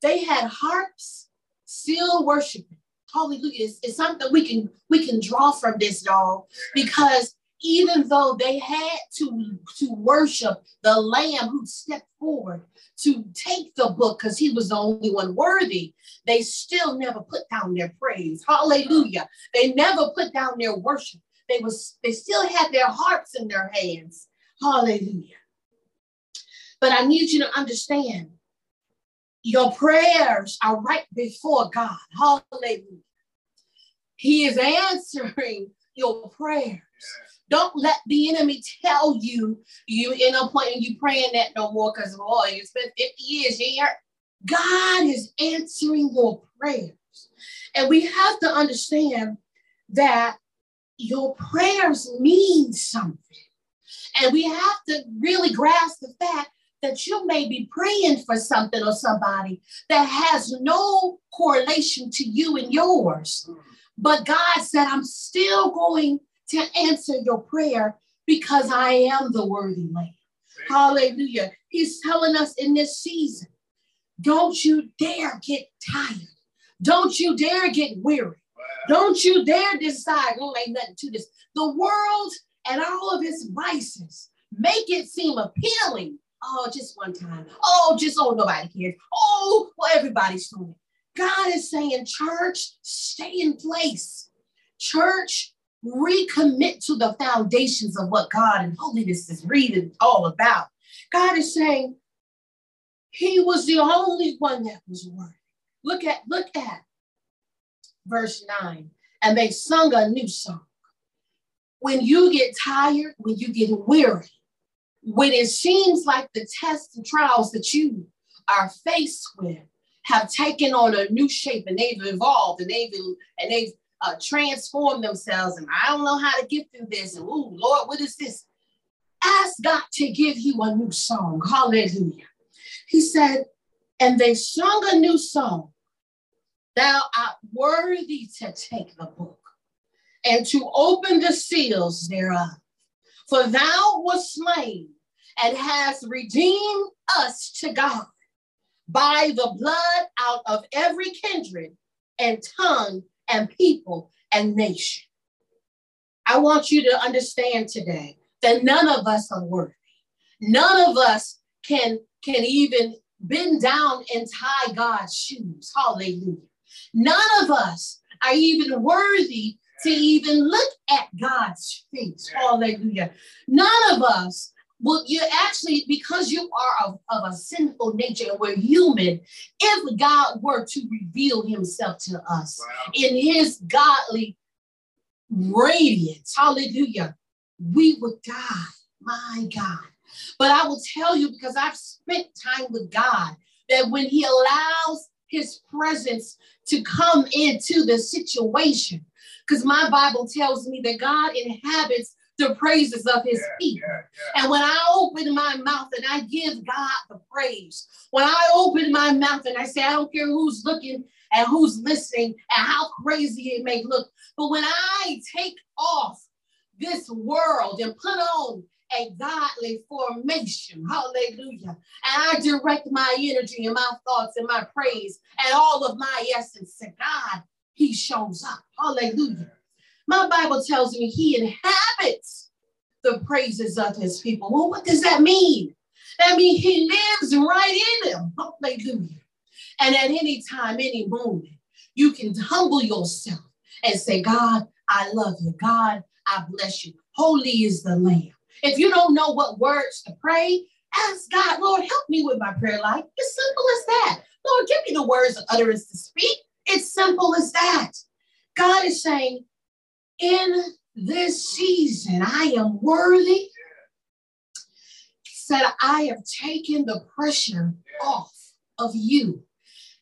Speaker 2: They had harps, still worshiping. Hallelujah. It's, it's something we can we can draw from this, y'all, because even though they had to, to worship the Lamb who stepped forward to take the book because he was the only one worthy, they still never put down their praise. Hallelujah. They never put down their worship. They was they still had their hearts in their hands. Hallelujah. But I need you to understand your prayers are right before God. Hallelujah. He is answering your prayers. Don't let the enemy tell you you end up playing you praying that no more because boy, you spent 50 years here. God is answering your prayers. And we have to understand that your prayers mean something. And we have to really grasp the fact that you may be praying for something or somebody that has no correlation to you and yours. But God said, I'm still going to answer your prayer because I am the worthy Lamb. Hallelujah. He's telling us in this season, don't you dare get tired. Don't you dare get weary. Don't you dare decide, oh, ain't nothing to this. The world and all of its vices make it seem appealing. Oh, just one time. Oh, just oh, nobody cares. Oh, well, everybody's doing it. God is saying, church, stay in place. Church, recommit to the foundations of what God and holiness is really all about. God is saying, He was the only one that was worthy. Look at, look at verse 9. And they sung a new song. When you get tired, when you get weary, when it seems like the tests and trials that you are faced with have taken on a new shape and they've evolved and they've and they've uh, transformed themselves and I don't know how to get through this and oh Lord, what is this? Ask God to give you a new song. Hallelujah. He said, and they sung a new song Thou art worthy to take the book and to open the seals thereof. For thou wast slain and hast redeemed us to God by the blood out of every kindred and tongue and people and nation. I want you to understand today that none of us are worthy. None of us can, can even bend down and tie God's shoes. Hallelujah. None of us are even worthy to even look at God's face. Hallelujah. None of us will you actually, because you are of, of a sinful nature and we're human, if God were to reveal himself to us wow. in his godly radiance, hallelujah, we would die. My God. But I will tell you because I've spent time with God that when he allows his presence to come into the situation. Because my Bible tells me that God inhabits the praises of his yeah, people. Yeah, yeah. And when I open my mouth and I give God the praise, when I open my mouth and I say, I don't care who's looking and who's listening and how crazy it may look, but when I take off this world and put on a godly formation. Hallelujah. And I direct my energy and my thoughts and my praise and all of my essence to God. He shows up. Hallelujah. My Bible tells me he inhabits the praises of his people. Well, what does that mean? That means he lives right in them. Hallelujah. And at any time, any moment, you can humble yourself and say, God, I love you. God, I bless you. Holy is the Lamb. If you don't know what words to pray, ask God, Lord, help me with my prayer life. It's simple as that. Lord, give me the words of utterance to speak. It's simple as that. God is saying, in this season, I am worthy. Said, I have taken the pressure off of you.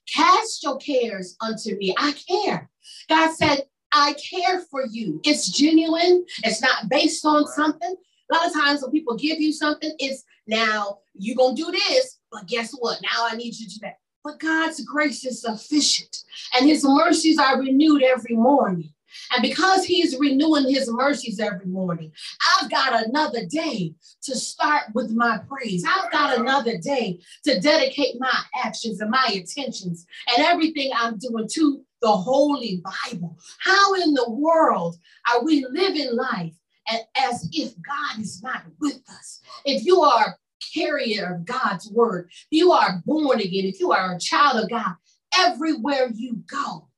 Speaker 2: Cast your cares unto me. I care. God said, I care for you. It's genuine. It's not based on something. A lot of times when people give you something, it's now you're going to do this, but guess what? Now I need you to do that. But God's grace is sufficient and his mercies are renewed every morning. And because he's renewing his mercies every morning, I've got another day to start with my praise. I've got another day to dedicate my actions and my intentions and everything I'm doing to the Holy Bible. How in the world are we living life as if God is not with us? If you are carrier of God's word, you are born again, if you are a child of God, everywhere you go,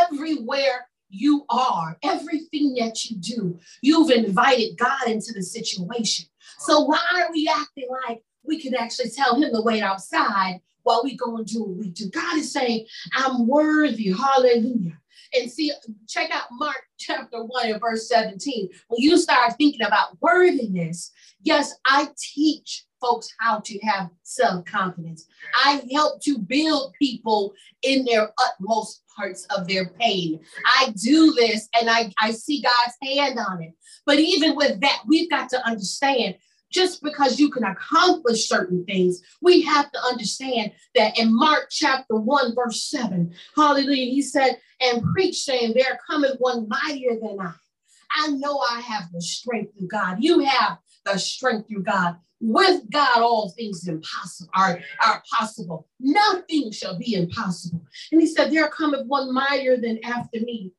Speaker 2: everywhere you are, everything that you do, you've invited God into the situation. So why are we acting like we can actually tell him to wait outside while we go and do what we do? God is saying, I'm worthy. Hallelujah. And see, check out Mark chapter 1 and verse 17. When you start thinking about worthiness, yes, I teach folks how to have self confidence. I help to build people in their utmost parts of their pain. I do this and I, I see God's hand on it. But even with that, we've got to understand just because you can accomplish certain things, we have to understand that in Mark chapter 1, verse 7, hallelujah, he said, and preach, saying, There cometh one mightier than I. I know I have the strength of God. You have the strength of God. With God, all things impossible are, are possible. Nothing shall be impossible. And he said, There cometh one mightier than after me,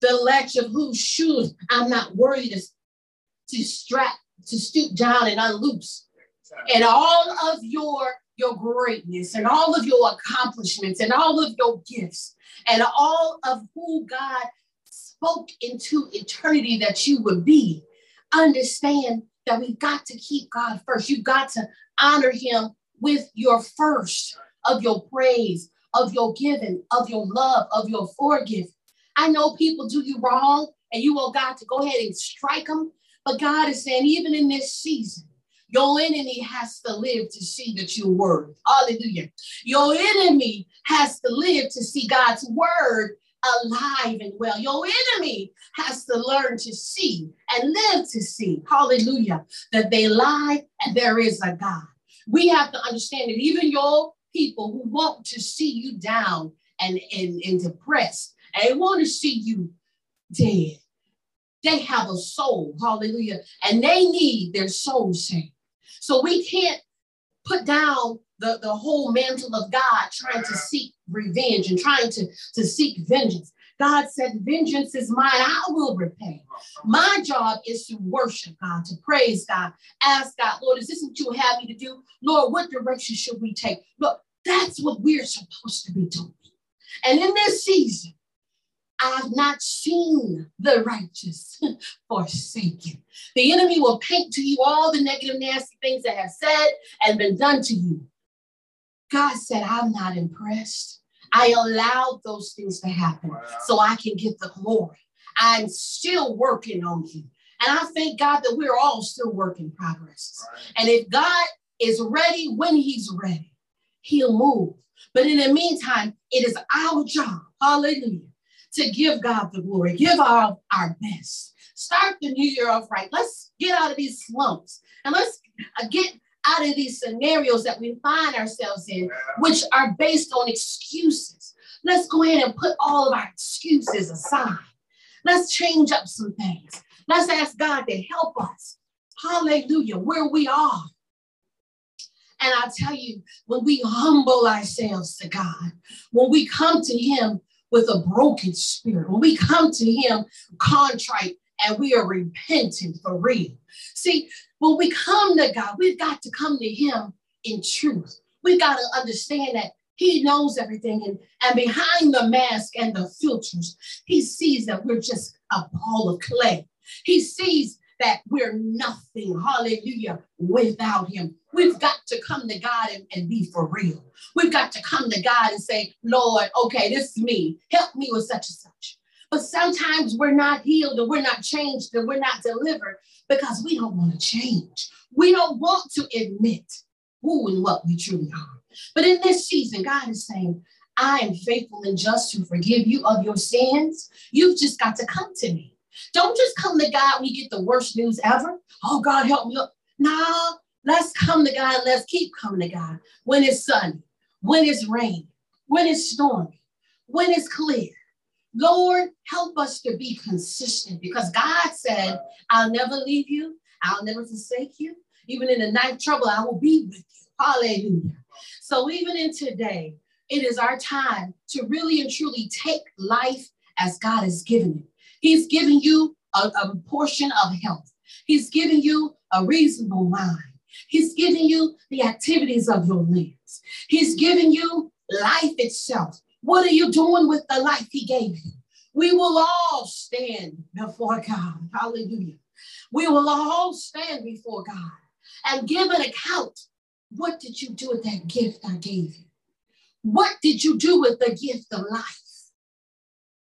Speaker 2: the latch of whose shoes I'm not worthy to, to strap, to stoop down and unloose. And all of your your greatness and all of your accomplishments and all of your gifts and all of who God spoke into eternity that you would be, understand that we've got to keep God first. You've got to honor Him with your first of your praise, of your giving, of your love, of your forgive. I know people do you wrong and you want God to go ahead and strike them, but God is saying, even in this season, your enemy has to live to see that you're worthy. Hallelujah. Your enemy has to live to see God's word alive and well. Your enemy has to learn to see and live to see, hallelujah, that they lie and there is a God. We have to understand that even your people who want to see you down and, and, and depressed, and want to see you dead, they have a soul, hallelujah, and they need their soul saved. So we can't put down the, the whole mantle of God trying to seek revenge and trying to, to seek vengeance. God said, Vengeance is mine, I will repay. My job is to worship God, to praise God, ask God, Lord, is this what you have me to do? Lord, what direction should we take? Look, that's what we're supposed to be doing. And in this season, I've not seen the righteous <laughs> forsaken. The enemy will paint to you all the negative, nasty things that have said and been done to you. God said, I'm not impressed. I allowed those things to happen wow. so I can get the glory. I'm still working on you. And I thank God that we're all still work in progress. Right. And if God is ready when He's ready, He'll move. But in the meantime, it is our job, hallelujah, to give God the glory, give our, our best. Start the new year off right. Let's get out of these slumps and let's uh, get out of these scenarios that we find ourselves in, which are based on excuses. Let's go ahead and put all of our excuses aside. Let's change up some things. Let's ask God to help us. hallelujah, where we are. And I tell you, when we humble ourselves to God, when we come to Him with a broken spirit, when we come to Him contrite and we are repentant for real. See, when we come to God, we've got to come to Him in truth. We've got to understand that He knows everything. And, and behind the mask and the filters, He sees that we're just a ball of clay. He sees that we're nothing, hallelujah, without him. We've got to come to God and, and, be for real. We've got to come to God and say, Lord, okay, this is me. Help me with such and such. But sometimes we're not healed and we're not changed and we're not delivered because we don't want to change. We don't want to admit who and what we truly are. But in this season, God is saying, I am faithful and just to forgive you of your sins. You've just got to come to me. Don't just come to God when you get the worst news ever. Oh, God, help me. No, let's come to God. Let's keep coming to God when it's sunny, when it's rainy, when it's stormy, when it's clear. Lord, help us to be consistent because God said, I'll never leave you. I'll never forsake you. Even in the night trouble, I will be with you. Hallelujah. So even in today, it is our time to really and truly take life as God has given it. He's giving you a, a portion of health. He's giving you a reasonable mind. He's giving you the activities of your limbs. He's giving you life itself. What are you doing with the life he gave you? We will all stand before God. Hallelujah. We will all stand before God and give an account. What did you do with that gift I gave you? What did you do with the gift of life?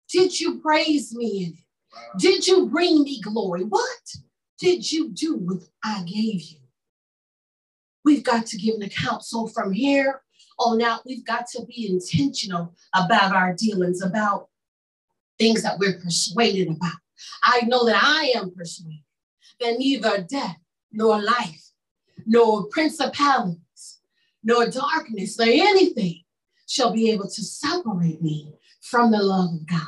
Speaker 2: Did you praise me in it? Did you bring me glory? What did you do with I gave you? We've got to give an account. So from here on out, we've got to be intentional about our dealings, about things that we're persuaded about. I know that I am persuaded that neither death nor life, nor principalities, nor darkness, nor anything shall be able to separate me from the love of God.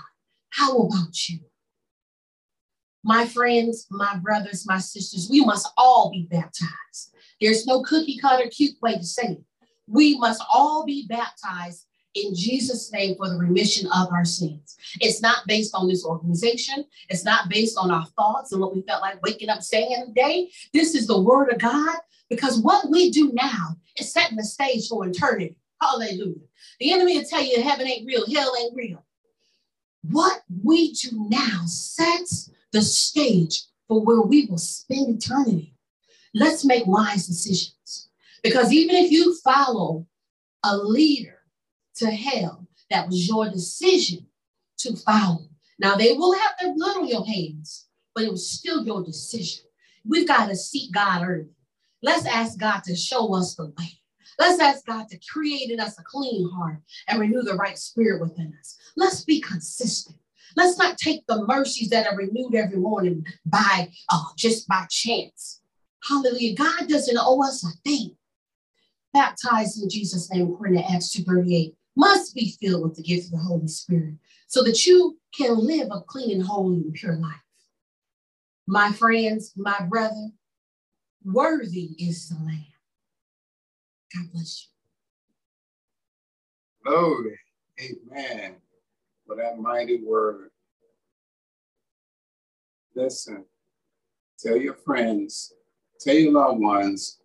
Speaker 2: How about you? My friends, my brothers, my sisters, we must all be baptized. There's no cookie cutter cute way to say it. We must all be baptized in Jesus' name for the remission of our sins. It's not based on this organization. It's not based on our thoughts and what we felt like waking up saying today. This is the word of God because what we do now is setting the stage for eternity. Hallelujah. The enemy will tell you heaven ain't real, hell ain't real. What we do now sets the stage for where we will spend eternity. Let's make wise decisions. Because even if you follow a leader to hell, that was your decision to follow. Now, they will have their blood on your hands, but it was still your decision. We've got to seek God early. Let's ask God to show us the way. Let's ask God to create in us a clean heart and renew the right spirit within us. Let's be consistent. Let's not take the mercies that are renewed every morning by uh, just by chance. Hallelujah. God doesn't owe us a thing. Baptized in Jesus' name, according to Acts 2.38, must be filled with the gift of the Holy Spirit so that you can live a clean and holy and pure life. My friends, my brother, worthy is the Lamb. God bless
Speaker 1: you. Glory. Amen for that mighty word. Listen, tell your friends, tell your loved ones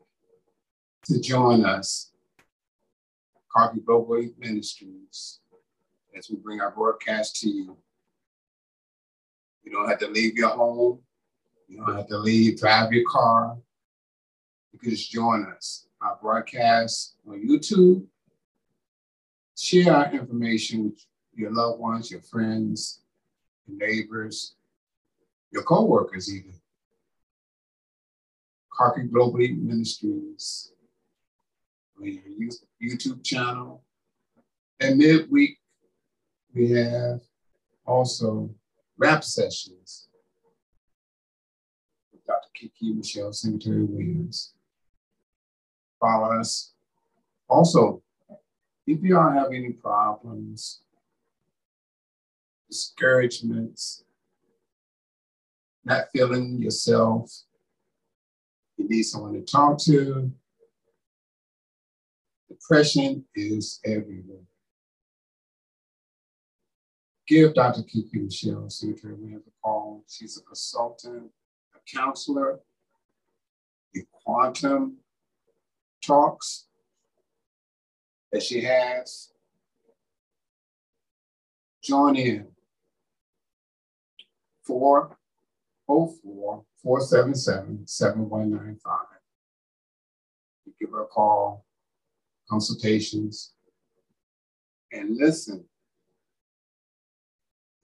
Speaker 1: to join us, CARKI Global Ministries, as we bring our broadcast to you. You don't have to leave your home. You don't have to leave, drive your car. You can just join us. Our broadcast on YouTube. Share our information with your loved ones, your friends, your neighbors, your co-workers even. CARKI Global Ministries, on your YouTube channel. And midweek, we have also rap sessions with Dr. Kiki Michelle Secretary Williams. Follow us. Also, if you are having any problems discouragements, not feeling yourself, you need someone to talk to, depression is everywhere. Give Dr. Kiki Michelle Secretary Williams a call. She's a consultant, a counselor, the quantum talks that she has. Join in 404 477 7195. Give her a call, consultations, and listen.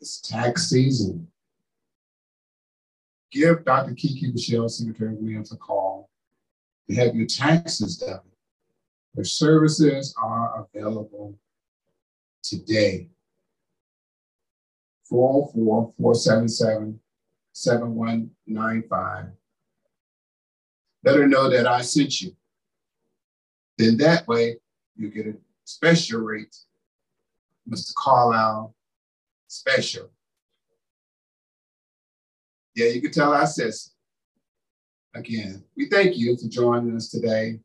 Speaker 1: It's tax season. Give Dr. Kiki Michelle, Secretary Williams, a call to have your taxes done. Her services are available today. 404 477 7195. Let her know that I sent you. Then that way you get a special rate, Mr. Carlyle special. Yeah, you can tell I said so. Again, we thank you for joining us today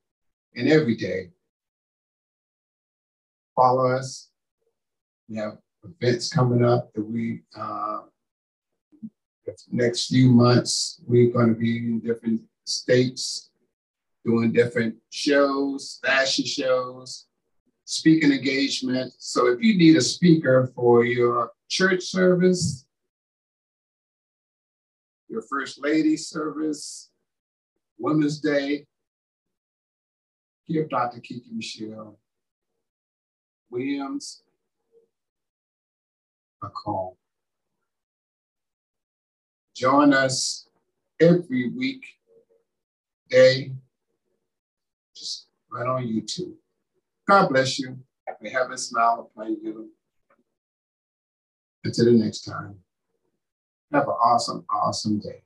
Speaker 1: and every day. Follow us. We have events coming up that we, uh, next few months, we're going to be in different states doing different shows, fashion shows, speaking engagement. So if you need a speaker for your church service, your First Lady service, Women's Day, give Dr. Kiki Michelle Williams a call. Join us every week, day, just right on YouTube. God bless you. May heaven smile upon you. Until the next time, have an awesome, awesome day.